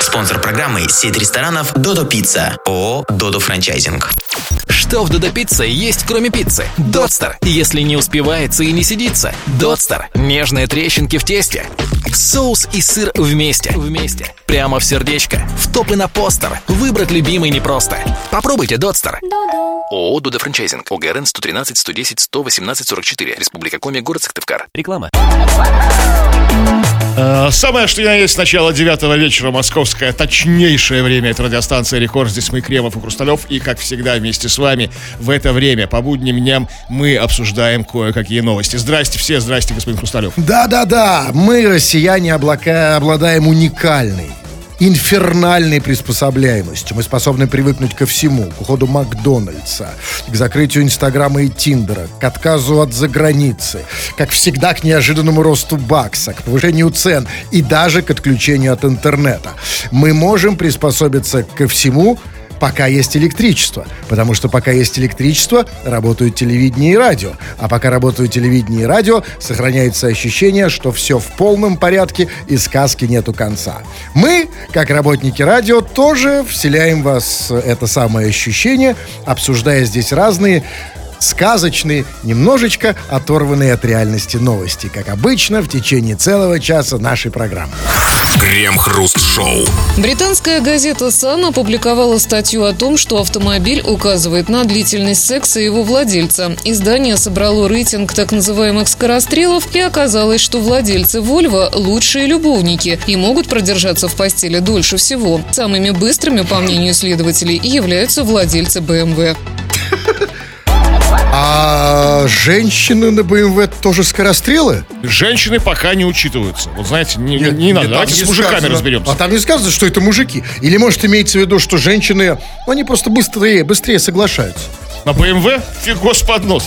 Спонсор программы – сеть ресторанов «Додо Пицца». ООО «Додо Франчайзинг». Что в Додо Пицце есть, кроме пиццы? Дотстер. Если не успевается и не сидится. Дотстер. Нежные трещинки в тесте. Соус и сыр вместе. Вместе. Прямо в сердечко. В топ и на постер. Выбрать любимый непросто. Попробуйте Дотстер. ООО «Додо Франчайзинг». ОГРН 113 110 118 44. Республика Коми. Город Сыктывкар. Реклама. Э, Самое, что я есть, начало девятого вечера, московское, точнейшее время. Это радиостанция «Рекорд». Здесь мы, Кремов и Хрусталев. И, как всегда, вместе с вами в это время, по будним дням, мы обсуждаем кое-какие новости. Здрасте все, здрасте, господин Хрусталев. Да-да-да, мы, россияне, облака, обладаем уникальной, инфернальной приспособляемостью. Мы способны привыкнуть ко всему. К уходу Макдональдса, к закрытию Инстаграма и Тиндера, к отказу от заграницы, как всегда, к неожиданному росту бакса, к повышению цен и даже к отключению от интернета. Мы можем приспособиться ко всему, пока есть электричество. Потому что пока есть электричество, работают телевидение и радио. А пока работают телевидение и радио, сохраняется ощущение, что все в полном порядке и сказки нету конца. Мы, как работники радио, тоже вселяем вас это самое ощущение, обсуждая здесь разные сказочные, немножечко оторванные от реальности новости, как обычно в течение целого часа нашей программы. Крем-хруст-шоу. Британская газета «Сан» опубликовала статью о том, что автомобиль указывает на длительность секса его владельца. Издание собрало рейтинг так называемых скорострелов и оказалось, что владельцы «Вольво» – лучшие любовники и могут продержаться в постели дольше всего. Самыми быстрыми, по мнению исследователей, являются владельцы «БМВ». А женщины на БМВ тоже скорострелы? Женщины пока не учитываются. Вот знаете, не, не- не надо. Нет, Давайте там с не мужиками сказано. разберемся. А там не сказано, что это мужики. Или может имеется в виду, что женщины, ну, они просто быстрее, быстрее соглашаются. На БМВ фиг под нос.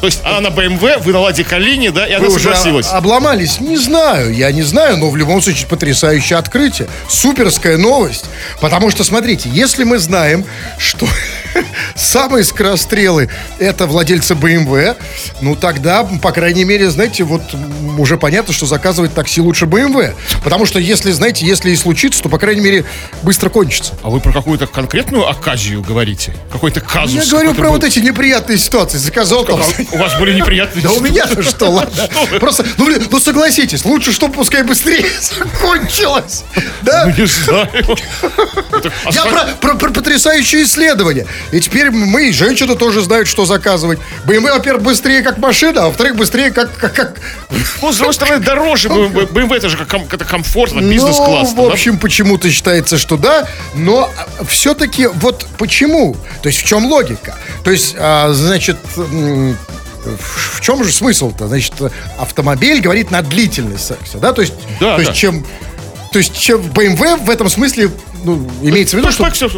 То есть она на БМВ, вы на Ладе Калине, да, и она Вы уже согласилась. обломались? Не знаю, я не знаю, но в любом случае потрясающее открытие. Суперская новость. Потому что, смотрите, если мы знаем, что самые скорострелы это владельцы БМВ, ну тогда, по крайней мере, знаете, вот уже понятно, что заказывать такси лучше БМВ. Потому что если, знаете, если и случится, то, по крайней мере, быстро кончится. А вы про какую-то конкретную оказию говорите? Какой-то казус? Я говорю про был? вот эти неприятные ситуации. Заказал там... У вас были неприятные Да у меня-то что, ладно. Просто, ну, блин, ну согласитесь, лучше, чтобы пускай быстрее закончилось. Да? Ну, не знаю. Я про потрясающее исследование. И теперь мы, и женщины, тоже знают, что заказывать. BMW, во-первых, быстрее как машина, а во-вторых, быстрее как... как, как... Ну, с другой стороны, дороже BMW. BMW это же как ком- это комфортно, бизнес-класс. Ну, в общем, почему-то считается, что да, но все-таки вот почему? То есть в чем логика? То есть, а, значит, в чем же смысл-то? Значит, автомобиль говорит на длительность секса, да? То есть, Да, то есть да. чем... То есть, чем BMW в этом смысле ну, имеется в виду, что... Так, все,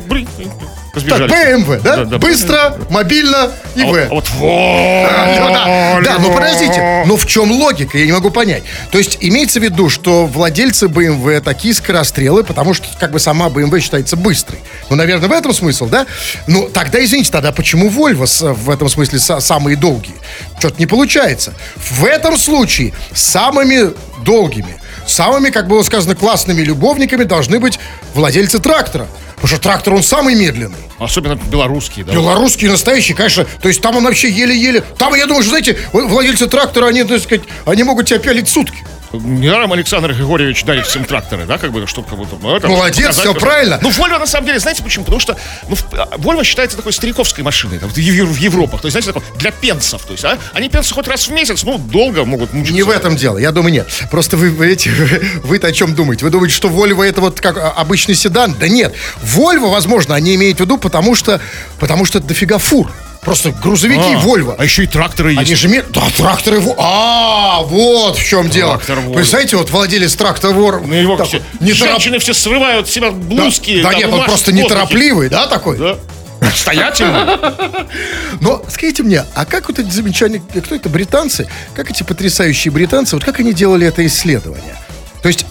Так. BMW, да? Да, да. Быстро, мобильно и А вот- В. а вот вот. Да, да, ну подождите, но в чем логика, я не могу понять. То есть имеется в виду, что владельцы BMW такие скорострелы, потому что как бы сама BMW считается быстрой. Ну, наверное, в этом смысл, да? Ну, тогда, извините, тогда почему Volvo с- в этом смысле са- самые долгие? Что-то не получается. В этом случае самыми долгими, самыми, как было сказано, классными любовниками должны быть владельцы трактора. Потому что трактор, он самый медленный. Особенно белорусские, да. Белорусский настоящий, конечно. То есть там он вообще еле-еле. Там, я думаю, что, знаете, владельцы трактора, они, так сказать, они могут тебя пялить сутки. Недаром Александр Григорьевич дарит всем тракторы, да, как бы, чтобы как будто... ну, это, Молодец, показать, всё что- правильно. Ну, Volvo, на самом деле, знаете почему? Потому что ну, в- а, считается такой стариковской машиной там, в, в Европах. То есть, знаете, такой, для пенсов. То есть, а, они пенсы хоть раз в месяц, ну, долго могут мучиться. Не в этом дело, я думаю, нет. Просто вы, эти, вы-то о чем думаете? Вы думаете, что Volvo это вот как а, обычный седан? Да нет. Volvo, возможно, они имеют в виду, потому что, потому что дофига фур. Просто грузовики А, Volvo. А еще и тракторы есть. Они же ме- Да, тракторы Во- А, вот в чем дело. Представляете, вот владелец трактора Вор. Ну, его так все, вот, не торопливый. женщины все срывают с себя блузки. Да, там, нет, он просто неторопливый, да, такой? Да. Обстоятельно. Но скажите мне, а как вот эти замечания, кто это, британцы? Как эти потрясающие британцы, вот как они делали это исследование? То есть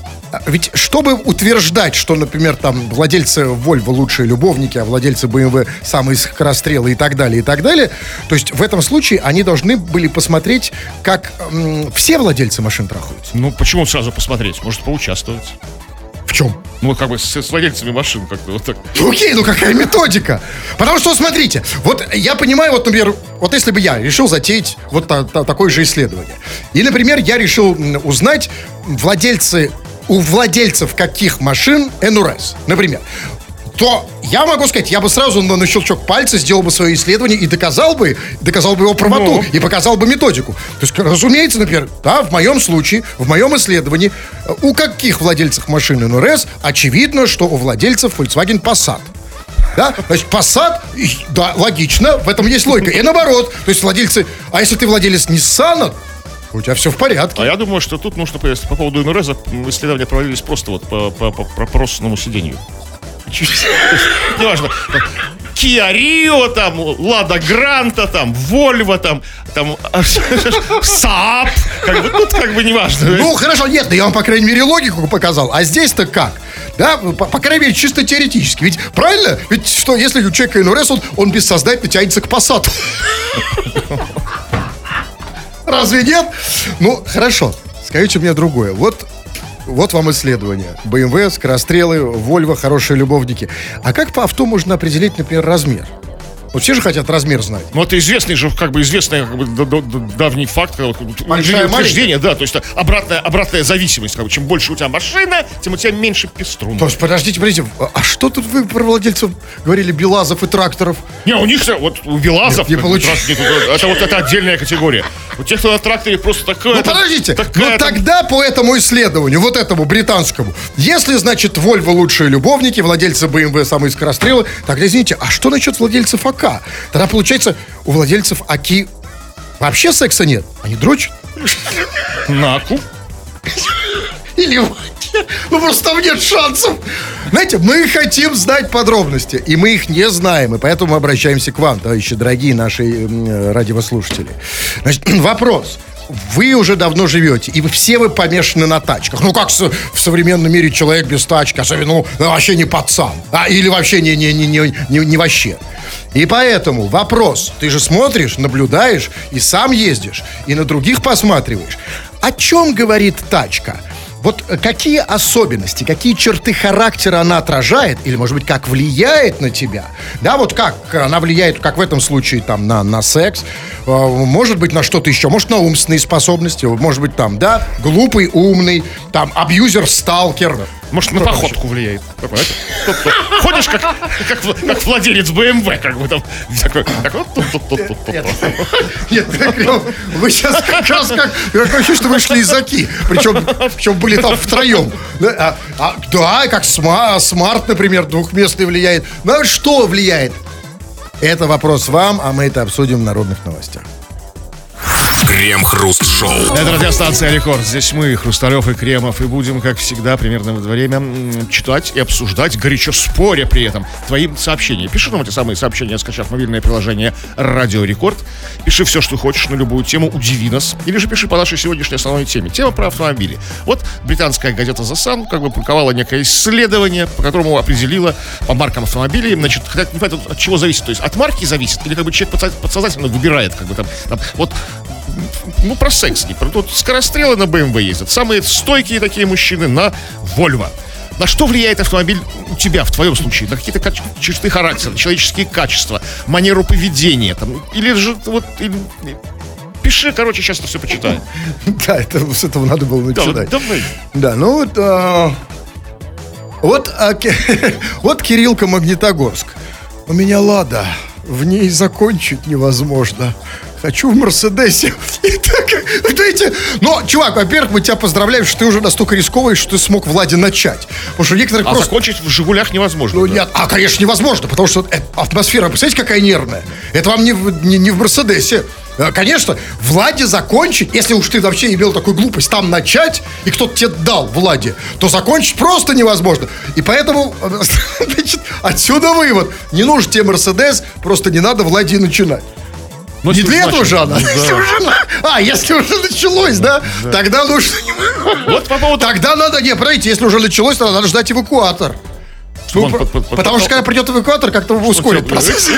ведь чтобы утверждать, что, например, там владельцы Volvo лучшие любовники, а владельцы BMW самые скорострелы и так далее, и так далее, то есть в этом случае они должны были посмотреть, как м, все владельцы машин трахаются. Ну, почему сразу посмотреть? Может, поучаствовать? В чем? Ну, как бы с, с владельцами машин как-то вот так. Ну, Окей, ну какая методика? Потому что, смотрите, вот я понимаю, вот, например, вот если бы я решил затеять вот та- та- такое же исследование, и, например, я решил узнать владельцы, у владельцев каких машин NRS, например, то я могу сказать, я бы сразу на, на щелчок пальца сделал бы свое исследование и доказал бы, доказал бы его правоту Ну. и показал бы методику. То есть, разумеется, например, да, в моем случае, в моем исследовании, э, у каких владельцев машин НРС очевидно, что у владельцев Volkswagen Passat. Да? Значит, Passat, и- да, логично, в этом есть логика. И наоборот, то есть владельцы, а если ты владелец Nissan, у тебя все в порядке. А я думаю, что тут нужно по поводу НРЗ. Исследования проводились просто вот по, по, по пропросному сидению. Неважно. там, Kia Rio, там, Лада Гранта, там, Volvo, там, там, Saab. Как бы, тут как бы неважно. Ну, хорошо, нет, да я вам, по крайней мере, логику показал. А здесь-то как? Да, по, по крайней мере, чисто теоретически. Ведь правильно? Ведь что, если у человека НРС, он, он бессознательно тянется к пассату. Разве нет? Ну, хорошо. Скажите мне другое. Вот вот вам исследование. BMW, скорострелы, Volvo, хорошие любовники. А как по авто можно определить, например, размер? Вот все же хотят размер знать. Ну, это известный же, как бы известный как бы, д- д- д- давний факт, как Большая, утверждение, да, то есть обратная, обратная зависимость, как бы, чем больше у тебя машина, тем у тебя меньше пеструн. То есть, подождите, подождите, а что тут вы про владельцев говорили Белазов и тракторов? Не, у них вот у Белазов, Не как бы, получи- трак- нет, это вот это отдельная категория. У тех, кто на тракторе просто такое... Ну, подождите, такая ну тогда по этому исследованию, вот этому британскому, если, значит, Volvo лучшие любовники, владельцы BMW самые скорострелы, тогда, извините, а что насчет владельцев АК? Тогда, получается, у владельцев АКИ вообще секса нет? Они дрочат? Наку. Или? Ну, просто там нет шансов. Знаете, мы хотим знать подробности, и мы их не знаем, и поэтому мы обращаемся к вам, товарищи дорогие наши э, радиослушатели. Значит, вопрос. Вы уже давно живете, и все вы помешаны на тачках. Ну, как в современном мире человек без тачки, особенно, ну, вообще не пацан. А, или вообще не, не, не, не, не, не вообще. И поэтому вопрос. Ты же смотришь, наблюдаешь, и сам ездишь, и на других посматриваешь. О чем говорит тачка? Вот какие особенности, какие черты характера она отражает, или, может быть, как влияет на тебя? Да, вот как она влияет, как в этом случае, там, на, на секс, э, может быть, на что-то еще, может, на умственные способности, может быть, там, да, глупый, умный, там, абьюзер-сталкер. Может, на походку влияет. Такой. Ходишь как, как, владелец BMW, как бы там. Такой, так вот, тут, тут, тут, тут, тут. Нет, вы сейчас как раз как, такое ощущение, что вышли из Оки. Причем, причем были там втроем. Да, а- а, да, как сма- Smart, например, двухместный влияет. На что влияет? Это вопрос вам, а мы это обсудим в народных новостях. Крем-хруст-шоу. Это радиостанция Рекорд. Здесь мы, Хрусталев и Кремов, и будем, как всегда, примерно в это время читать и обсуждать, горячо споря при этом, твои сообщения. Пиши нам эти самые сообщения, скачав мобильное приложение Радио Рекорд. Пиши все, что хочешь на любую тему, удиви нас. Или же пиши по нашей сегодняшней основной теме. Тема про автомобили. Вот британская газета The Sun как бы публиковала некое исследование, по которому определила по маркам автомобилей, значит, хотя не понятно, от чего зависит. То есть от марки зависит, или как бы человек подсо- подсознательно выбирает, как бы там, там вот ну, про секс не про тут скорострелы на BMW ездят. Самые стойкие такие мужчины на Volvo. На что влияет автомобиль у тебя, в твоем случае? На какие-то каче- черты характера, человеческие качества, манеру поведения? Там, или же вот... или- Пиши, короче, сейчас это все почитаю. Да, это, с этого надо было Да, начинать. давай. Да, ну вот... а, вот, а, вот Кириллка Магнитогорск. У меня Лада. В ней закончить невозможно. Хочу в Мерседесе. И так, знаете, но, чувак, во-первых, мы тебя поздравляем, что ты уже настолько рисковый, что ты смог в Ладе начать. Потому что некоторых А просто... закончить в «Жигулях» невозможно. Ну, да. нет, а, конечно, невозможно, потому что атмосфера, представляете, какая нервная. Это вам не, в- не, не в Мерседесе. Э, Конечно, Владе закончить, если уж ты вообще имел такую глупость там начать, и кто-то тебе дал Владе, то закончить просто невозможно. И поэтому, э, значит, отсюда вывод. Не нужен тебе Мерседес, просто не надо Владе начинать. Ну, Не для этого же она. Да. Если уже на- А, если уже началось, да? Тогда нужно... Вот по поводу... Тогда надо, не, подождите, если уже началось, тогда надо ждать эвакуатор. По- под- под- под- Потому что когда придет эвакуатор, как-то ускорит процесс.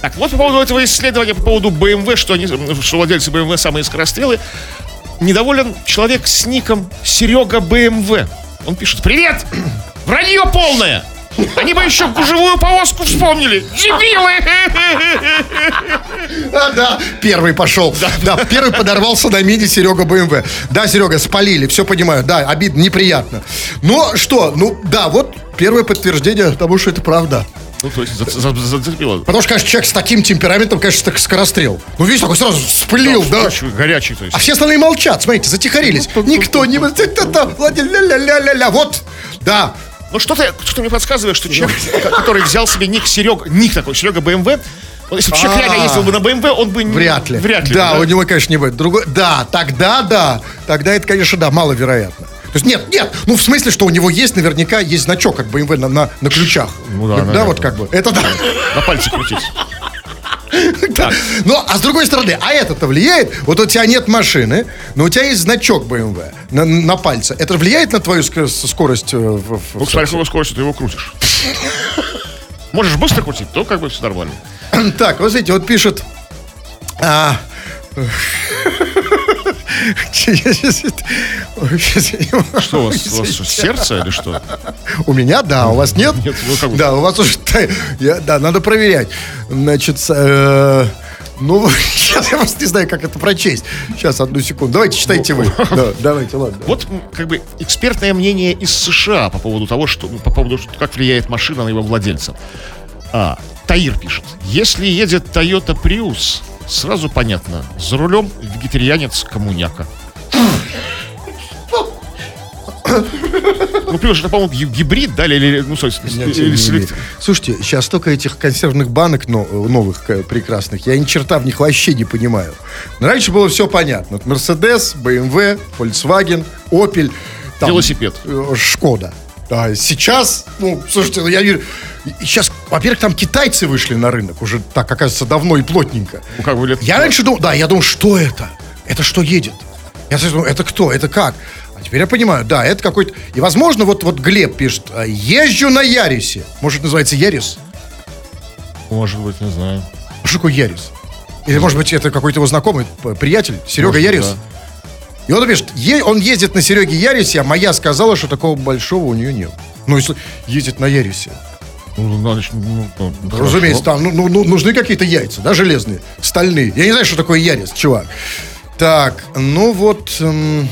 Так, вот по поводу этого исследования, по поводу BMW, что, они, что владельцы BMW самые скорострелы, недоволен человек с ником Серега BMW. Он пишет, привет, вранье полное. Они бы еще гужевую повозку вспомнили. Дебилы! А, да, первый пошел. Да, первый подорвался на мини Серега БМВ. Да, Серега, спалили, все понимаю. Да, обидно, неприятно. Но что, ну да, вот первое подтверждение тому, что это правда. Ну, то есть за- за- за- зацепило. Потому что, конечно, человек с таким темпераментом, конечно, так скорострел. Ну, видишь, такой сразу вспылил, да. Очень Горячий, то есть. А все остальные молчат, смотрите, затихарились. Никто не... Ля-ля-ля-ля-ля. Вот, да. Ну, что-то, что мне подсказывает, что человек, ко- который взял себе ник Серега, ник такой, Серега БМВ, вот если бы человек А. реально ездил бы на БМВ, он бы... Вряд ли. Вряд ли. Да, у него, конечно, не будет. Другой... Да, тогда да. Тогда это, конечно, да, маловероятно. То есть нет, нет, ну в смысле, что у него есть наверняка есть значок как BMW на, на, на ключах. Ну да, да, наверное. вот как бы. Это да. На пальце крутить. Ну, а с другой стороны, а это-то влияет? Вот у тебя нет машины, но у тебя есть значок BMW на, на пальце. Это влияет на твою ск- скорость? э, В, в- Ну, в с какой скоростью ты его крутишь. Можешь быстро крутить, то как бы все нормально. Так, вот смотрите, вот пишет... а, Что у вас, у вас сердце или что? У меня, да, у вас нет? Нет, ну как Да, у вас уже... Да, надо проверять. Значит, э, ну, сейчас я просто не знаю, как это прочесть. Сейчас, одну секунду. Давайте, читайте вы. Да, давайте, ладно. Вот как бы экспертное мнение из США по поводу того, что по поводу как влияет машина на его владельца. А, Таир пишет: если едет Toyota Prius, сразу понятно, за рулем вегетарианец коммуняка. Ну, Prius это, по-моему, ги- гибрид, да, или, ну, или селект- Слушайте, сейчас столько этих консервных банок но- новых э, прекрасных, я ни черта в них вообще не понимаю. Но раньше было все понятно. Mercedes, BMW, Volkswagen, Opel. там, Велосипед. э, Шкода. Да, сейчас, ну, слушайте, ну, я вижу, сейчас, во-первых, там китайцы вышли на рынок уже так, оказывается, давно и плотненько. Ну, как бы лет... Я раньше думал, да, я думал, что это? Это что едет? Я думал, это кто? Это как? А теперь я понимаю, да, это какой-то... И, возможно, вот, вот Глеб пишет, а, езжу на Ярисе. Может, называется Ярис? Может быть, не знаю. Что такое Ярис? Или, может быть, это какой-то его знакомый, приятель, Серега Может, Ярис? да. И он пишет, он ездит на Сереге Ярисе, а моя сказала, что такого большого у нее нет. Ну, если ездит на Ярисе. Ну, значит, ну, ну, хорошо. Разумеется, там ну, ну, ну, нужны какие-то яйца, да, железные, стальные. Я не знаю, что такое Ярис, чувак. Так, ну вот... эм,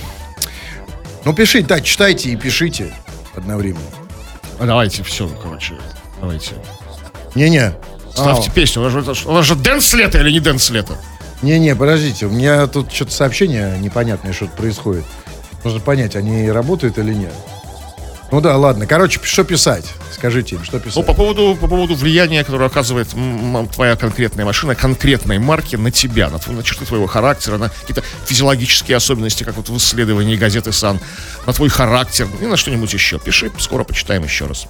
ну, пишите, да, читайте и пишите одновременно. А Давайте, все, короче, давайте. Не-не. Ставьте песню. У нас же, у же dance лето или не dance лето? Не-не, подождите, у меня тут что-то сообщение непонятное, что-то происходит. Нужно понять, они работают или нет. Ну да, ладно. Короче, что писать? Скажите им, что писать? Ну, по поводу, по поводу влияния, которое оказывает твоя конкретная машина, конкретной марки на тебя, на, твой- на черты твоего характера, на какие-то физиологические особенности, как вот в исследовании газеты «Sun», на твой характер и на что-нибудь еще. Пиши, скоро почитаем еще раз.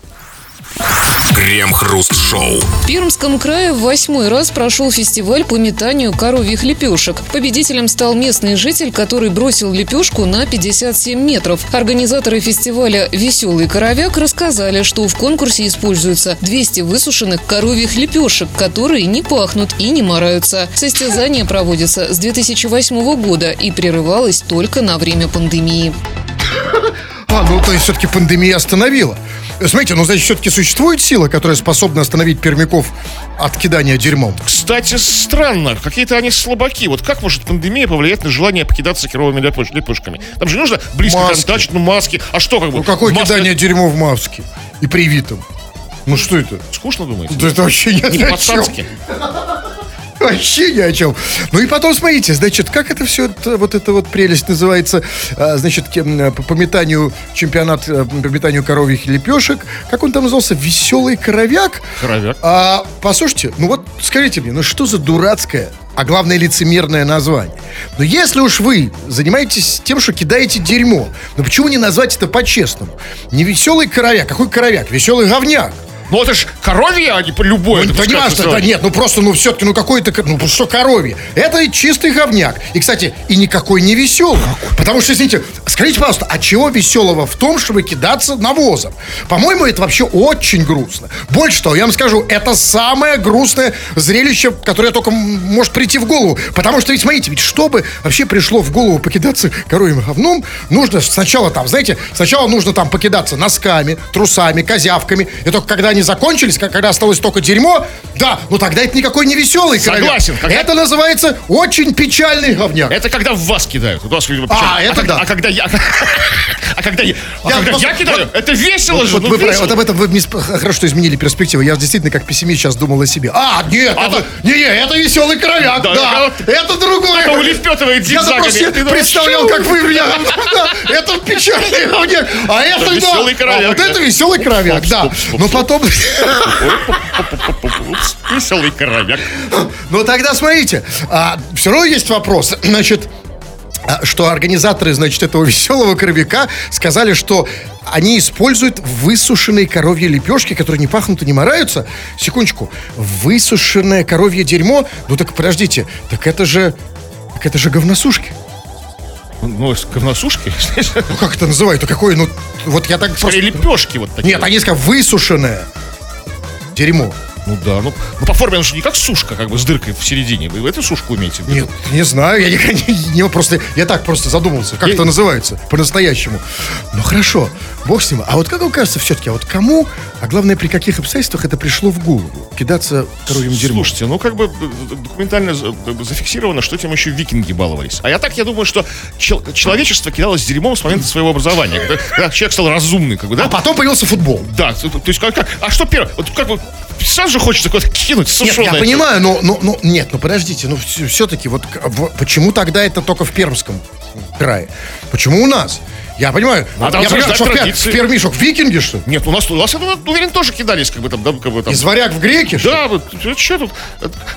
Крем-хруст-шоу. В Пермском крае в восьмой раз прошел фестиваль по метанию коровьих лепешек. Победителем стал местный житель, который бросил лепешку на 57 метров. Организаторы фестиваля «Веселый коровяк» рассказали, что в конкурсе используются 200 высушенных коровьих лепешек, которые не пахнут и не мораются. Состязание проводится с 2008 года и прерывалось только на время пандемии. А, ну то есть все-таки пандемия остановила. Смотрите, ну значит все-таки существует сила, которая способна остановить пермяков от кидания дерьмом. Кстати, странно, какие-то они слабаки. Вот как может пандемия повлиять на желание покидаться керовыми лепеш- лепешками? Там же нужно близко Маски. контакт, ну маски. А что как бы? Ну какое в маске кидание дерьмо в маске? И привитым. Ну что это? Скучно думаете? Да это вообще не, Не по-пацански. Вообще ни о чем. Ну и потом смотрите, значит, как это все, вот эта вот прелесть называется, а, значит, э, по, метанию, чемпионат э, по метанию коровьих лепешек, как он там назывался, веселый коровяк? Коровяк. А, послушайте, ну вот скажите мне, ну что за дурацкое, а главное лицемерное название? Ну если уж вы занимаетесь тем, что кидаете дерьмо, ну почему не назвать это по-честному? Не веселый коровяк, какой коровяк? Веселый говняк. Ну это ж коровье, а не любое. Ну, это понимаешь, да нет, ну просто, ну все-таки, ну какой-то, ну что коровье? Это чистый говняк. И, кстати, и никакой не веселый. Потому что, извините, скажите, пожалуйста, а чего веселого в том, чтобы кидаться навозом? По-моему, это вообще очень грустно. Больше того, я вам скажу, это самое грустное зрелище, которое только может прийти в голову. Потому что, ведь смотрите, ведь чтобы вообще пришло в голову покидаться коровьим говном, нужно сначала там, знаете, сначала нужно там покидаться носками, трусами, козявками. И только когда они закончились, как- когда осталось только дерьмо, да, ну тогда это никакой не веселый. Согласен, когда- Это называется очень печальный говняк. Это когда в вас кидают. Вот у вас, видимо, А, печально. это когда, да. А когда я... А когда я... А Я когда просто- я кидаю, вот- это весело Вот, же. вот ну, вот об этом вы хорошо, что изменили перспективу. Я действительно как пессимист сейчас думал о себе. А, нет, А это, не, не, это веселый коровяк, Да, это другое. Это улепетывает Я зигзагами. просто Ты думаешь, представлял, как вы меня... Это печальный говняк, а это, да. веселый А вот да. это веселый коровяк, да. Но потом... Веселый коровяк. Ну тогда смотрите, все равно есть вопрос. Значит, а, что организаторы, значит, этого веселого коровяка сказали, что они используют высушенные коровьи лепешки, которые не пахнут и не мораются. Секундочку. Высушенное коровье дерьмо? Ну так подождите, так это же... Так это же говносушки. Ну, говносушки. Ну как это называют? А какое? Ну, вот я так просто... Лепешки вот такие. Нет, они сказали высушенное дерьмо. Ну да, ну, ну по форме оно же не как сушка, как бы с дыркой в середине. Вы эту сушку виду? Нет, не знаю, я не, не- не- просто, я так просто задумался, как Я- это называется по-настоящему. Ну хорошо, бог с ним. А вот как вам кажется все-таки, а вот кому, а главное, при каких обстоятельствах это пришло в голову? Кидаться коровьим дерьмом? Слушайте, ну как бы э, документально за- э, зафиксировано, что этим еще викинги баловались. А я так, я думаю, что чел- человечество кидалось дерьмом с момента своего образования. Когда, когда человек стал разумный, как бы, да? А потом появился футбол. Да, то, то есть как, как- а что первое? Вот как бы сразу же хочется куда-то кинуть Нет, я понимаю, но, но, но нет, ну подождите, ну все-таки вот почему тогда это только в Пермском крае? Почему у нас? Я понимаю, Надо я понимаю, что традиции. в Перми, что, викинги, что ли? Нет, у нас, у нас, я думаю, уверен, тоже кидались, как бы там, да, как бы там. Из варяг в греки? Да, вот что тут?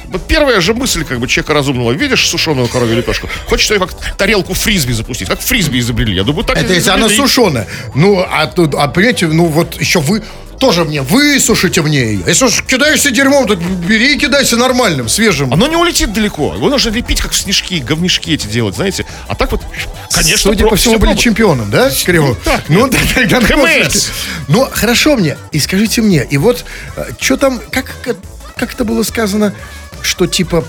Вот первая же мысль, как бы, человека разумного. Видишь сушеную коровью лепешку? Хочешь ее как тарелку фрисби запустить? Как фрисби изобрели? Я думаю, так Это если она сушеная. Ну, а тут, а понимаете, ну вот еще вы тоже мне высушите мне ее. Если уж кидаешься дерьмом, так бери и кидайся нормальным, свежим. Оно не улетит далеко. Его нужно лепить, как снежки, говнишки эти делать, знаете. А так вот, конечно, Судя по всему, все были чемпионом, да, так, Ну, нет. да, тогда. Ну, хорошо мне. И скажите мне, и вот, что там, как, как это было сказано, что типа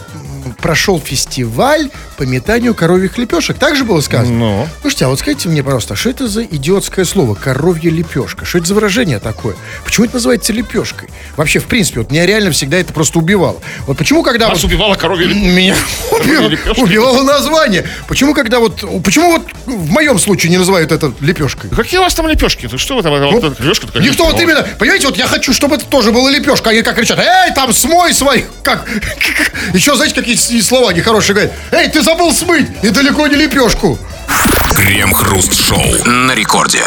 прошел фестиваль по метанию коровьих лепешек. Так же было сказано? Ну. Слушайте, а вот скажите мне, пожалуйста, что это за идиотское слово «коровья лепешка»? Что это за выражение такое? Почему это называется лепешкой? Вообще, в принципе, вот меня реально всегда это просто убивало. Вот почему, когда... Нас вот- убивала коровья лепешка. меня убивало, лепешки. убивало название. Почему, когда вот... Почему вот в моем случае не называют это лепешкой? Какие у вас там лепешки? Что вы там? Ну, вот лепешка такая Никто вот именно, понимаете, вот я хочу, чтобы это тоже было лепешка. Они как кричат, эй, там смой свои, как, еще знаете, какие слова нехорошие говорят, эй, ты забыл смыть, и далеко не лепешку. Крем-хруст-шоу на рекорде.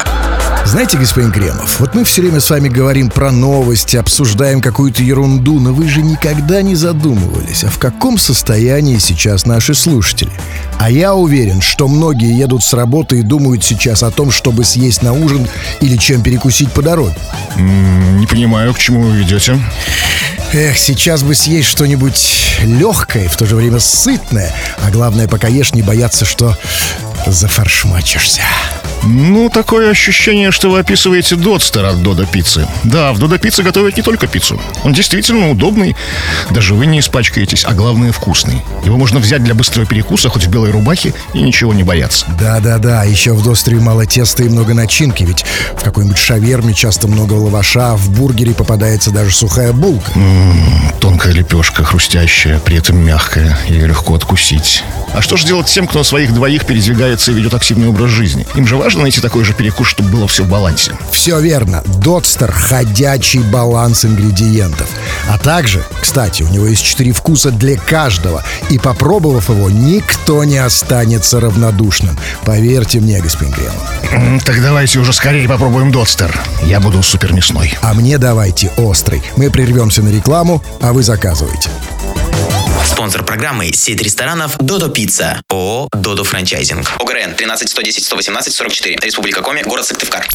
Знаете, господин Кремов, вот мы все время с вами говорим про новости, обсуждаем какую-то ерунду, но вы же никогда не задумывались, а в каком состоянии сейчас наши слушатели. А я уверен, что многие едут с работы и думают сейчас о том, чтобы съесть на ужин или чем перекусить по дороге. Не понимаю, к чему вы ведете. Эх, сейчас бы съесть что-нибудь легкое, в то же время сытное. А главное, пока ешь, не бояться, что зафаршмачишься. Ну, такое ощущение, что вы описываете Додстер от Додо Пиццы. Да, в Додо Пицце готовят не только пиццу. Он действительно удобный, даже вы не испачкаетесь, а главное вкусный. Его можно взять для быстрого перекуса хоть в белой рубахе и ничего не бояться. Да-да-да, еще в достре мало теста и много начинки, ведь в какой-нибудь шаверме часто много лаваша, в бургере попадается даже сухая булка. Тонкая лепешка, хрустящая, при этом мягкая, ее легко откусить. А что же делать тем, кто на своих двоих передвигается и ведет активный образ жизни? Им же важно найти такой же перекус, чтобы было все в балансе. Все верно. Дотстер – ходячий баланс ингредиентов. А также, кстати, у него есть четыре вкуса для каждого. И попробовав его, никто не останется равнодушным. Поверьте мне, господин Кремов. М, Так давайте уже скорее попробуем Додстер. Я буду супер мясной. А мне давайте острый. Мы прервемся на рекламу, а вы заказывайте. Спонсор программы – сеть ресторанов «Додо Пицца». ООО «Додо Франчайзинг». ОГРН 13 110 118 44. Республика Коми. Город Сыктывкар.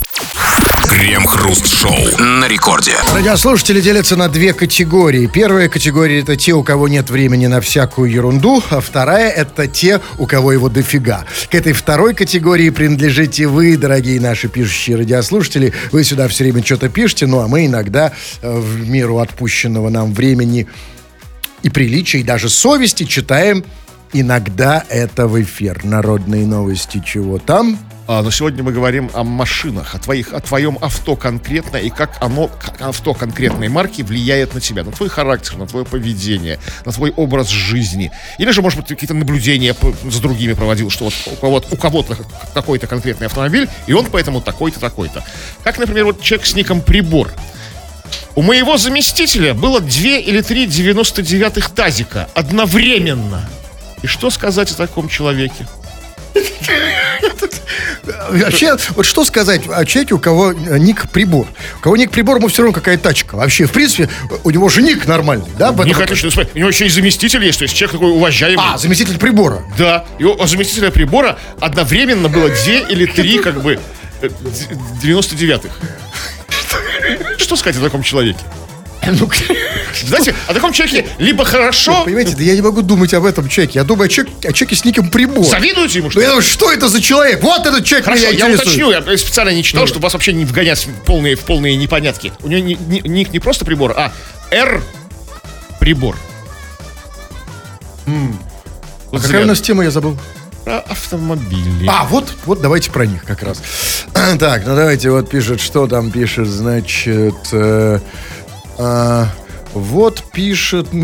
Крем-хруст-шоу на рекорде. Радиослушатели делятся на две категории. Первая категория – это те, у кого нет времени на всякую ерунду, а вторая – это те, у кого его дофига. К этой второй категории принадлежите вы, дорогие наши пишущие радиослушатели. Вы сюда все время что-то пишете, ну а мы иногда э, в меру отпущенного нам времени и приличия, и даже совести читаем иногда это в эфир. Народные новости чего там? А, но сегодня мы говорим о машинах, о, твоих, о твоем авто конкретно и как оно, как авто конкретной марки влияет на тебя, на твой характер, на твое поведение, на твой образ жизни. Или же, может быть, какие-то наблюдения с другими проводил, что вот у кого-то, у кого-то какой-то конкретный автомобиль, и он поэтому такой-то, такой-то. Как, например, вот человек с ником Прибор. У моего заместителя было две или три 99-х тазика одновременно. И что сказать о таком человеке? Вообще, вот что сказать о человеке, у кого э, ник прибор? У кого ник прибор, ему все равно какая тачка. Вообще, в принципе, у него же ник нормальный, да? Не Поэтому- отлично. У него еще и заместитель есть, то есть человек такой уважаемый. А, заместитель прибора. Да, и у заместителя прибора одновременно было две или три, как бы, э, д- 99-х. Что сказать о таком человеке? Ну, Знаете, о таком человеке либо хорошо, понимаете, да я не могу думать об этом человеке. Я думаю о человеке, о человеке с ником прибор. завидуете ему, Ну, что я ли? думаю, что это за человек? Вот этот человек Хорошо, меня я уточню, я специально не читал, чтобы вас вообще не вгонять в полные, в полные непонятки. У него ни- ни- ник не просто прибор, а R прибор. А Вот какая у нас тема, я забыл? Про автомобили. А, вот, вот давайте про них как раз. Так, ну давайте, вот пишет, что там пишет, значит... э, а, вот пишет...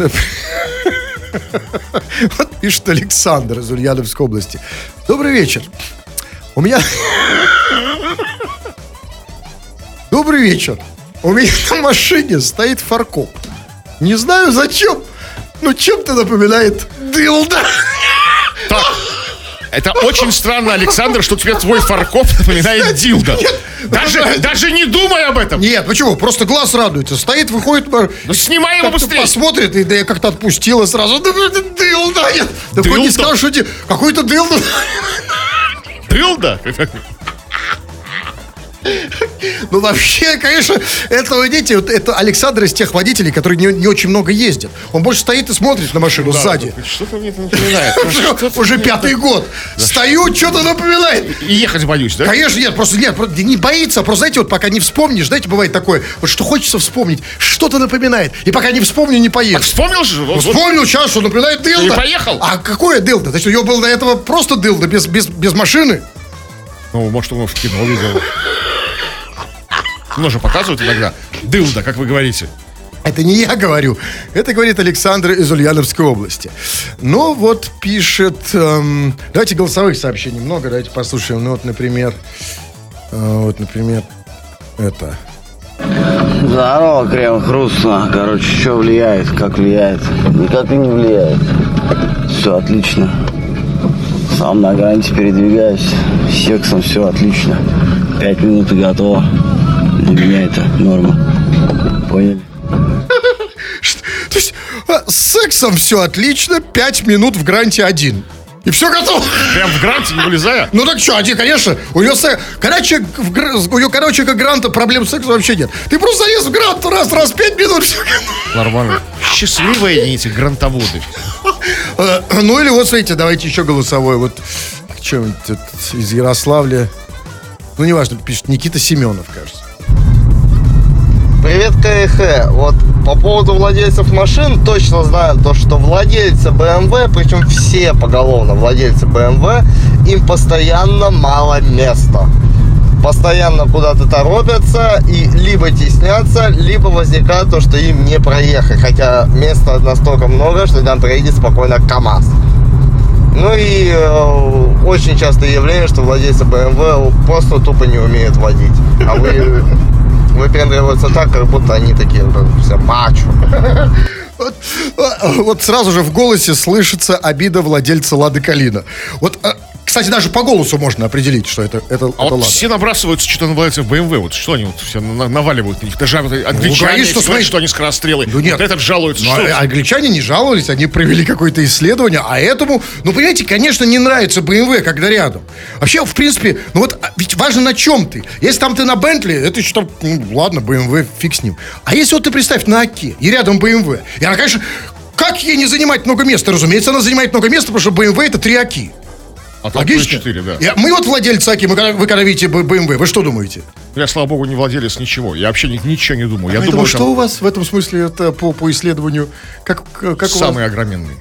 Вот пишет Александр из Ульяновской области. Добрый вечер. У меня... Добрый вечер. У меня на машине стоит фаркоп. Не знаю зачем, но чем-то напоминает дылда. Так, это очень странно, Александр, что тебе твой фаркоп напоминает дилда. Даже, даже не думай об этом. Нет, почему? Просто глаз радуется. Стоит, выходит, м, Ну, снимай его быстрее. посмотрит, и да я как-то отпустила сразу. Да, да, да, дылда, нет. Да хоть не сказал, что какой-то дылда. Дилда? Ну, вообще, конечно, это, видите, вот это Александр из тех водителей, которые не, не очень много ездят. Он больше стоит и смотрит на машину сзади. Что-то мне это напоминает. Уже, пятый год. Стою, что-то напоминает. И ехать боюсь, да? Конечно, нет, просто нет, просто не боится, просто, знаете, вот пока не вспомнишь, знаете, бывает такое, вот что хочется вспомнить, что-то напоминает, и пока не вспомню, не поедешь. Вспомнил же? Вспомнил сейчас, что напоминает дылда. И поехал. А какое дылда? Значит, у него был до этого просто дылда, без, без, без машины. Ну, может, он в кино видел. Ну, же показывают иногда. Дылда, как вы говорите. Это не я говорю. Это говорит Александр из Ульяновской области. Ну, вот пишет... эм, давайте голосовых сообщений много, давайте послушаем. Ну, вот, например... э, вот, например, это... Здорово, крем хрустно. Короче, что влияет, как влияет? Никак и не влияет. Все отлично. Сам на гранте передвигаюсь. С сексом все отлично. Пять минут и готово. Для меня это норма. Поняли? То есть, а, с сексом все отлично, пять минут в гранте один. И все готово. Прям в гранте, не вылезая. Ну так что, один, конечно, у него, се- короче, в гр- у него, короче, как гранта проблем с сексом вообще нет. Ты просто залез в грант раз, раз, пять минут, все Нормально. Счастливые они, эти грантоводы. Э, Ну или вот, смотрите, давайте еще голосовой. Вот что-нибудь из Ярославля. Ну, неважно, пишет Никита Семенов, кажется. Привет, КХ. Вот по поводу владельцев машин точно знаю то, что владельцы BMW, причем все поголовно владельцы BMW, им постоянно мало места. Постоянно куда-то торопятся и либо теснятся, либо возникает то, что им не проехать. Хотя места настолько много, что там проедет спокойно КАМАЗ. Ну и э, очень частое явление, что владельцы BMW просто тупо не умеют водить. А вы выпендриваются так, как будто они такие все мачо. Вот, вот сразу же в голосе слышится обида владельца Лады Калина. Вот, а, Кстати, даже по голосу можно определить, что это, это, А это вот Лада. все набрасываются что-то на владельцев BMW. Вот что они вот все на- наваливают на них? Даже вот англичане говорит, что смотри- что они скорострелы. Ну, нет. Вот этот жалуется. Ну, что а- англичане не жаловались, они провели какое-то исследование, а этому, ну, понимаете, конечно, не нравится BMW, когда рядом. Вообще, в принципе, ну вот, а, ведь важно на чем ты. Если там ты на Бентли, это еще там, ну, ладно, BMW, фиг с ним. А если вот ты представь на Оке, и рядом BMW, и она, конечно, как ей не занимать много места? Разумеется, она занимает много места, потому что BMW это три Оки. А Логично? 4, да. И Мы вот владельцы Оки, мы, вы когда видите BMW, вы что думаете? Я, слава богу, не владелец ничего. Я вообще ни- ничего не думаю. Я Поэтому думаю, что там у вас в этом смысле это по, по исследованию? Как, как у вас? самый огроменный.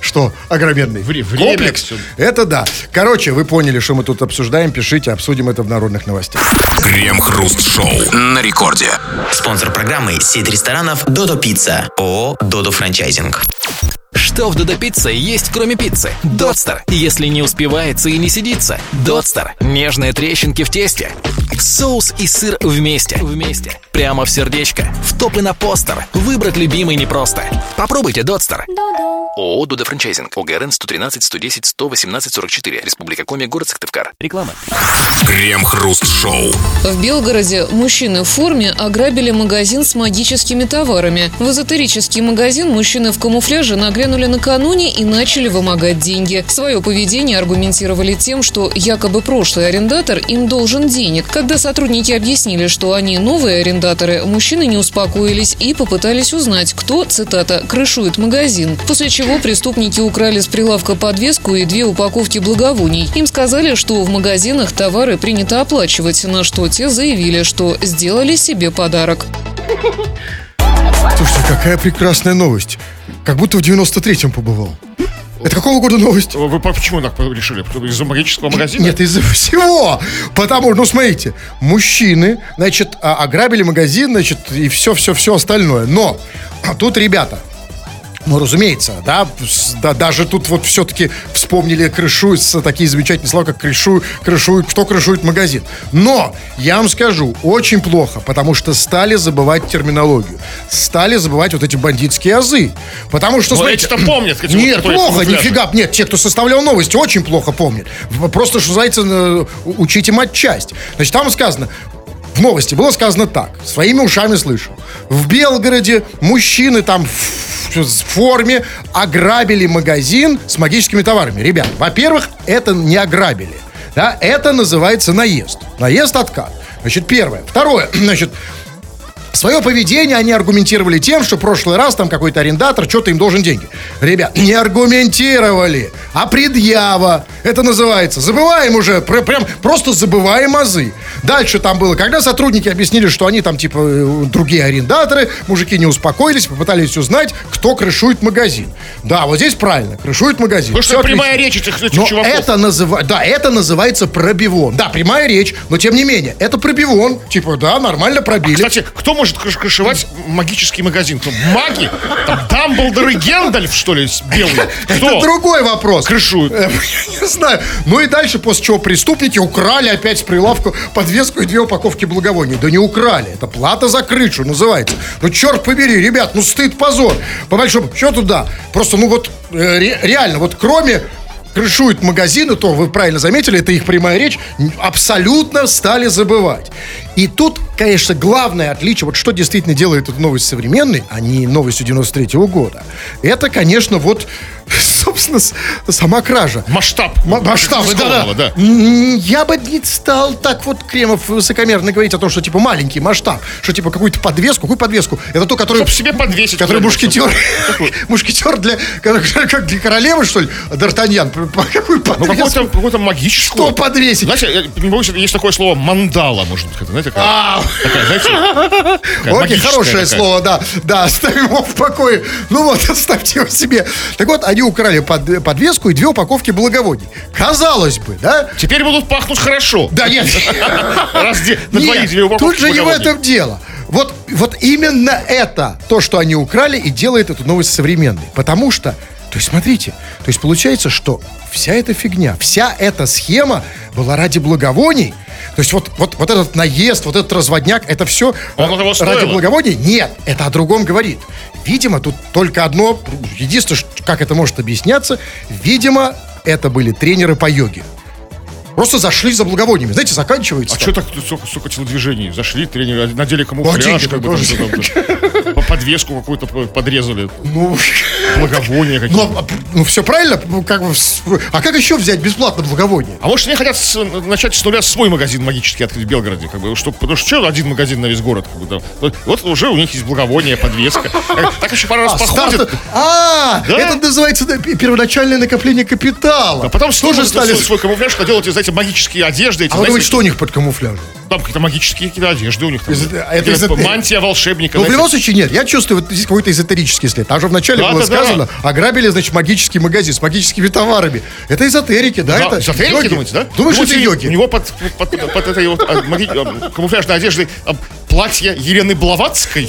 Что? Огроменный. Время Комплекс? Это да. Короче, вы поняли, что мы тут обсуждаем. Пишите, обсудим это в народных новостях. Крем-хруст-шоу на рекорде. Спонсор программы – сеть ресторанов «Додо Пицца». ООО «Додо Франчайзинг». Что в Додо Пицце есть, кроме пиццы? Дотстер. Если не успевается и не сидится. Дотстер. Нежные трещинки в тесте. Соус и сыр вместе. Вместе. Прямо в сердечко. В топ и на постер. Выбрать любимый непросто. Попробуйте Дотстер. ООО «Додо Франчайзинг». ОГРН 113 110 118 44. Республика Коми. Город Сыктывкар. Реклама. Крем-хруст-шоу. В Белгороде мужчины в форме ограбили магазин с магическими товарами. В эзотерический магазин мужчины в камуфляже нагрянули накануне и начали вымогать деньги. Свое поведение аргументировали тем, что якобы прошлый арендатор им должен денег. Когда сотрудники объяснили, что они новые арендаторы, мужчины не успокоились и попытались узнать, кто, цитата, крышует магазин. После чего преступники украли с прилавка подвеску и две упаковки благовоний. Им сказали, что в магазинах товары принято оплачивать, на что те заявили, что сделали себе подарок. Слушайте, какая прекрасная новость. Как будто в 93-м побывал. Это какого года новость? Вы по- почему так решили? Из-за магического магазина? Нет, из-за всего. Потому, ну, смотрите, мужчины, значит, а- ограбили магазин, значит, и все-все-все остальное. Но а тут, ребята, ну, разумеется, да, да, даже тут вот все-таки вспомнили крышуют с- такие замечательные слова, как крышу, крышует, кто крышует магазин. Но, я вам скажу, очень плохо, потому что стали забывать терминологию. Стали забывать вот эти бандитские азы. Потому что, Ну, смотрите... эти-то помнят, эти вот, Нет, которые в плохо, нифига. Нет, те, кто составлял новости, очень плохо помнят. Просто, что называется, э, учите матчасть. Значит, там сказано, в новости было сказано так, своими ушами слышу. В Белгороде мужчины там в в форме ограбили магазин с магическими товарами. Ребят, во-первых, это не ограбили. Да, это называется наезд. Наезд откат. Значит, первое. Второе. Значит, Свое поведение они аргументировали тем, что в прошлый раз там какой-то арендатор что-то им должен деньги. Ребят, не аргументировали, а предъява. Это называется. Забываем уже, пр- прям просто забываем азы. Дальше там было, когда сотрудники объяснили, что они там типа э, другие арендаторы, мужики не успокоились, попытались узнать, кто крышует магазин. Да, вот здесь правильно, крышует магазин. Потому что прямая отлично. речь этих, этих Но чуваков. это называ- да, это называется пробивон. Да, прямая речь, но тем не менее, это пробивон. Типа, да, нормально пробили. Кстати, кто может крыш- крышевать магический магазин? Кто? Маги? Там Дамблдор и Гендальф, что ли, белые? Это Кто? другой вопрос. Крышуют. Э, Я не знаю. Ну и дальше, после чего преступники украли опять с прилавку подвеску и две упаковки благовоний. Да не украли. Это плата за крышу называется. Ну, черт побери, ребят, ну стыд, позор. По большому счету, да. Просто, ну вот, э, ре- реально, вот кроме крышуют магазины, то вы правильно заметили, это их прямая речь, абсолютно стали забывать. И тут, конечно, главное отличие, вот что действительно делает эту новость современной, а не новостью 93 года, это, конечно, вот, собственно, сама кража. Масштаб. М- Масштабы, да, да. М, Я бы не стал так вот, Кремов, высокомерно говорить о том, что, типа, маленький масштаб, что, типа, какую-то подвеску, какую подвеску? Это то, которую... Чтоб себе подвесить. Который мушкетер, мушкетер для, как для королевы, что ли, Д'Артаньян, какую Ну, подвеску? какой-то, какой-то магический. Что подвесить? Знаете, не боюсь, есть такое слово мандала, может быть, знаете, такая, А, знаете, Окей, хорошее слово, да. Да, оставим его в покое. Ну вот, оставьте его себе. Так вот, они украли под- подвеску и две упаковки благовоний. Казалось бы, да? Теперь будут пахнуть хорошо. Да нет. Раз на две упаковки тут же не в этом дело. Вот, вот именно это, то, что они украли, и делает эту новость современной. Потому что, то есть смотрите, то есть получается, что вся эта фигня, вся эта схема была ради благовоний. То есть вот, вот, вот этот наезд, вот этот разводняк, это все Он стоило? ради благовоний? Нет, это о другом говорит. Видимо, тут только одно, единственное, как это может объясняться, видимо, это были тренеры по йоге. Просто зашли за благовониями. Знаете, заканчивается. А что так столько телодвижений? Зашли тренеры, надели Ну, а камуфляж, деньги как бы, тоже. там, там, там, по- подвеску какую-то подрезали, Ну, благовония ну, какие-то. а, ну, все правильно. ну, Как бы, а как еще взять бесплатно благовоние? А может, они хотят с- начать с нуля свой магазин магический открыть в Белгороде, как бы, чтобы, потому что что один магазин на весь город, как бы, там. Вот, вот уже у них есть благовония, подвеска. Так еще пару раз А, походят. а, Да. это называется первоначальное накопление капитала. А потом тоже стали... свой, камуфляж, что делать, знаете, магические одежды. Эти, А вы думаете, что у них под камуфляжем? Там какие-то магические какие-то одежды у них. Там, Из- а это из- Мантия волшебника. Ну, в любом случае, нет. Я чувствую, вот здесь какой-то эзотерический след. Там же вначале Да, было да, да. сказано, ограбили, значит, магический магазин с магическими товарами. Это эзотерики, да? Да, это эзотерики, йоги. думаете, да? Думаешь, это Думаете, йоги? У него под, под, под- под этой вот а, маги- а, камуфляжной одеждой а, платье Елены Блаватской.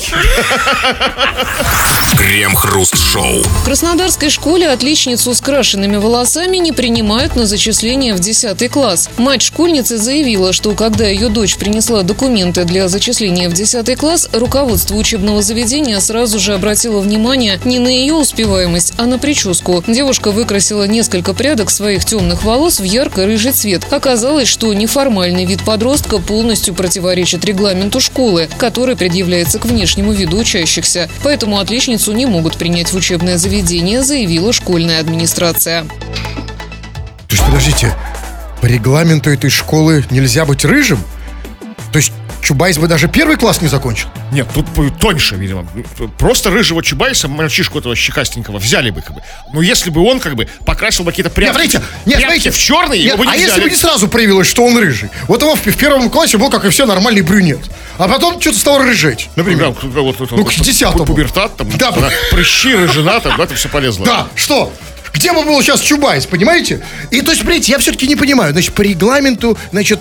Крем-хруст-шоу. В Краснодарской школе отличницу с крашенными волосами не принимают на зачисление в 10 класс. Мать школьницы заявила, что когда ее дочь принесла документы для зачисления в 10 класс, руководство учебного заведения сразу же обратило внимание не на ее успеваемость, а на прическу. Девушка выкрасила несколько прядок своих темных волос в ярко-рыжий цвет. Оказалось, что неформальный вид подростка полностью противоречит регламенту школы, который предъявляется к внешнему виду учащихся. Поэтому отличницу не могут принять в учебное заведение, заявила школьная администрация. То есть, подождите, по регламенту этой школы нельзя быть рыжим? То есть Чубайс бы даже первый класс не закончил? Нет, тут тоньше, видимо. Просто рыжего Чубайса, мальчишку этого щекастенького, взяли бы, как бы. Но если бы он, как бы, покрасил бы какие-то Нет, прятки, смотрите, нет, прятки смотрите. в черный, Нет, его бы не а если взяли. бы не сразу проявилось, что он рыжий? Вот его в, в первом классе был, как и все, нормальный брюнет. А потом что-то стал рыжеть, например. Да, вот, вот, Ну, к десятому. Пубертат, там, Да. да, прыщи, рыжина, там, да, это все полезло. Да, что? Где бы был сейчас Чубайс, понимаете? И то есть, смотрите, я все-таки не понимаю. Значит, по регламенту, значит,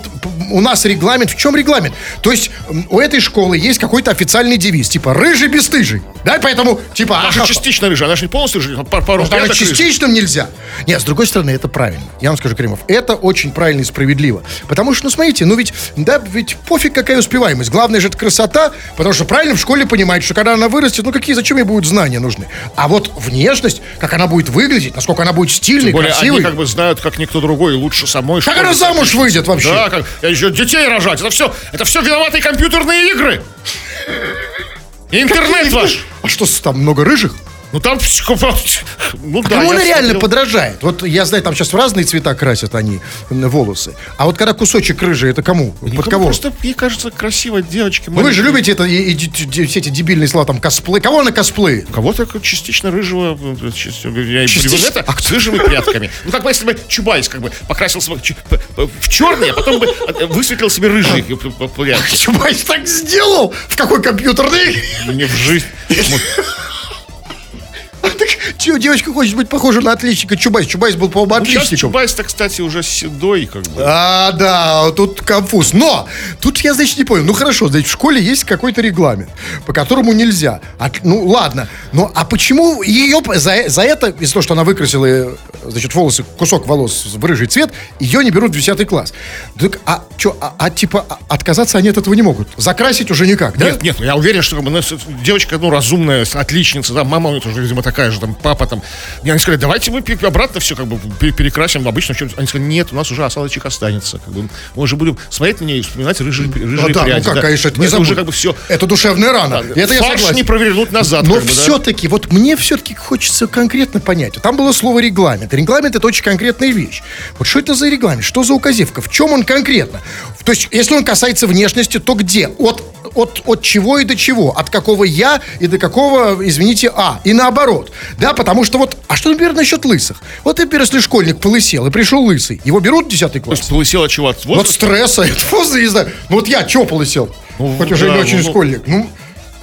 у нас регламент. В чем регламент? То есть, у этой школы есть какой-то официальный девиз, типа «рыжий бесстыжий». Да, поэтому, типа... Она же частично рыжая, она же не полностью рыжая, пар- пару прядок рыжих. частичным нельзя. Нет, с другой стороны, это правильно. Я вам скажу, Кремов, это очень правильно и справедливо. Потому что, ну, смотрите, ну ведь, да, ведь пофиг какая успеваемость. Главное же это красота, потому что правильно в школе понимают, что когда она вырастет, ну какие, зачем ей будут знания нужны? А вот внешность, как она будет выглядеть, насколько она будет стильной, Тем более красивой. они как бы знают, как никто другой, лучше самой. Как она замуж выйдет вообще? Да, как еще детей рожать. Это все, это все виноватые компьютерные игры. Интернет ваш. А что, там много рыжих? Ну там, ну да. Кому она реально смотрел. подражает? Вот я знаю, там сейчас в разные цвета красят они волосы. А вот когда кусочек рыжий, это кому? Под Никому кого? Просто, мне кажется, красиво девочки. Ну, вы же любите это, и, и ди- все эти дебильные слова, там, косплей. Кого она косплей? Кого-то частично рыжего, э, частично, и Частично? брюнета, а с рыжими прядками. Ну, как бы, если бы Чубайс как бы покрасил п- в черный, а потом бы э, высветлил себе рыжие п- п- прядки. Чубайс так сделал? В какой компьютерной? Не в жизнь. Чё, девочка хочет быть похожа на отличника Чубайс. Чубайс был, по-моему, Ну, Сейчас отличником. Чубайс-то, кстати, уже седой, как бы. А, да, тут конфуз. Но, тут я, значит, не понял. Ну, хорошо, значит, в школе есть какой-то регламент, по которому нельзя. От- ну, ладно. Ну, а почему ее за, за это, из-за того, что она выкрасила, значит, волосы, кусок волос в рыжий цвет, ее не берут в 10 класс? Так, а что, а, а, типа, а- отказаться они от этого не могут? Закрасить уже никак, да? Нет, нет, ну, я уверен, что ну, девочка, ну, разумная, отличница, да, мама у нее тоже, видимо, такая же, там, папа там. И они сказали, давайте мы обратно все как бы пе- перекрасим в обычном чем Они сказали, нет, у нас уже осадочек останется. Как бы, мы уже будем смотреть на нее и вспоминать рыжие, рыжие Ну, да, пряди. ну как, конечно, это не это уже как бы все. Это душевная рана. это я согласен. не провернуть назад. Но как бы, да. все-таки, вот мне все-таки хочется конкретно понять. Там было слово регламент. Регламент это очень конкретная вещь. Вот что это за регламент? Что за указивка? В чем он конкретно? То есть, если он касается внешности, то где? От, от, от чего и до чего? От какого я и до какого, извините, а? И наоборот. Да, потому что вот, а что, например, насчет лысых? Вот, например, если школьник полысел и пришел лысый, его берут в 10 То класс? есть полысела чего? От Вот возраста? стресса, это просто, не знаю. Ну вот я чего полысел? Ну, Хоть уже да, не очень ну, ну. школьник. Ну,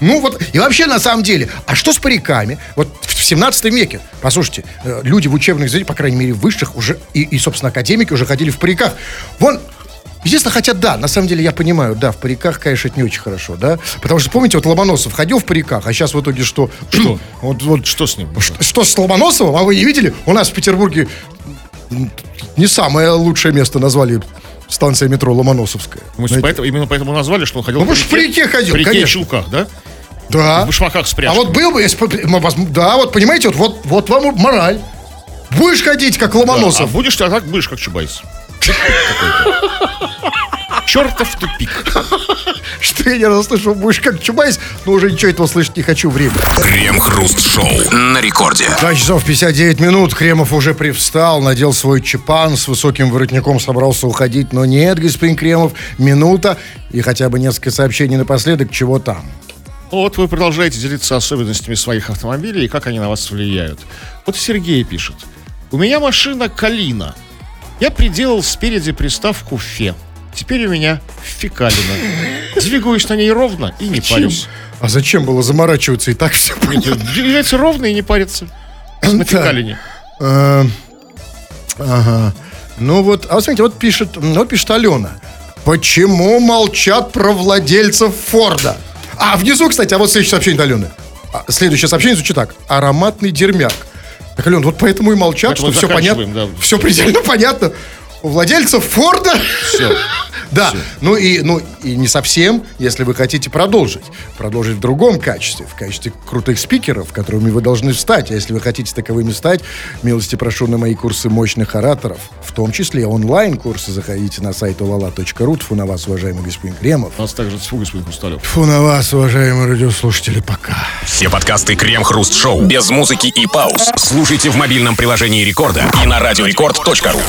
ну вот, и вообще на самом деле, а что с париками? Вот в 17 веке, послушайте, э, люди в учебных заведениях, по крайней мере, в высших уже, и, и, собственно, академики уже ходили в париках. Вон, Естественно, хотя да, на самом деле я понимаю, да, в париках, конечно, это не очень хорошо, да. Потому что, помните, вот Ломоносов ходил в париках, а сейчас в итоге что? Что? Вот, вот, Что с ним? что, что с Ломоносовым, а вы не видели? У нас в Петербурге не самое лучшее место назвали станция метро Ломоносовская. Мы поэтому, именно поэтому назвали, что он ходил Ну, в парике ходил, в парике и конечно. чулках, да? Да. В башмаках с А вот был бы, если да, вот понимаете, вот, вот, вот вам мораль. Будешь ходить, как Да, а Ломоносов? будешь, а так будешь как Чубайс. Чертов тупик. Что я не раз слышал, будешь как Чубайс, но уже ничего этого слышать не хочу, время. Крем-хруст-шоу на рекорде. 2 часов 59 минут, Кремов уже привстал, надел свой чепан, с высоким воротником собрался уходить, но нет, господин Кремов, минута и хотя бы несколько сообщений напоследок, чего там. Вот вы продолжаете делиться особенностями своих автомобилей и как они на вас влияют. Вот Сергей пишет. У меня машина Калина. Я приделал спереди приставку «Фе». Теперь у меня фекалина. Двигаюсь на ней ровно и не парюсь. А зачем было заморачиваться и так все Двигается ровно и не парится. На фекалине. Э, Ага. Ну вот, а вот смотрите, вот пишет, вот пишет Алена. Почему молчат про владельцев Форда? А внизу, кстати, а вот следующее сообщение Алены. А, Следующее сообщение звучит так. Ароматный дермяк. Так, Ален, вот поэтому и молчат, Поэтому что все понятно. да. Все предельно понятно. У владельцев Форда Все. Да, ну и, ну и не совсем, если вы хотите продолжить. Продолжить в другом качестве, в качестве крутых спикеров, которыми вы должны стать. А если вы хотите таковыми стать, милости прошу на мои курсы мощных ораторов, в том числе онлайн-курсы. Заходите на сайт olala.ru. Тьфу на вас, уважаемый господин Кремов. У нас также тьфу, господин Хрусталев. Тьфу на вас, уважаемые радиослушатели, пока. Все подкасты Крем-хруст-шоу без музыки и пауз слушайте в мобильном приложении Рекорда и на радиорекорд.ру.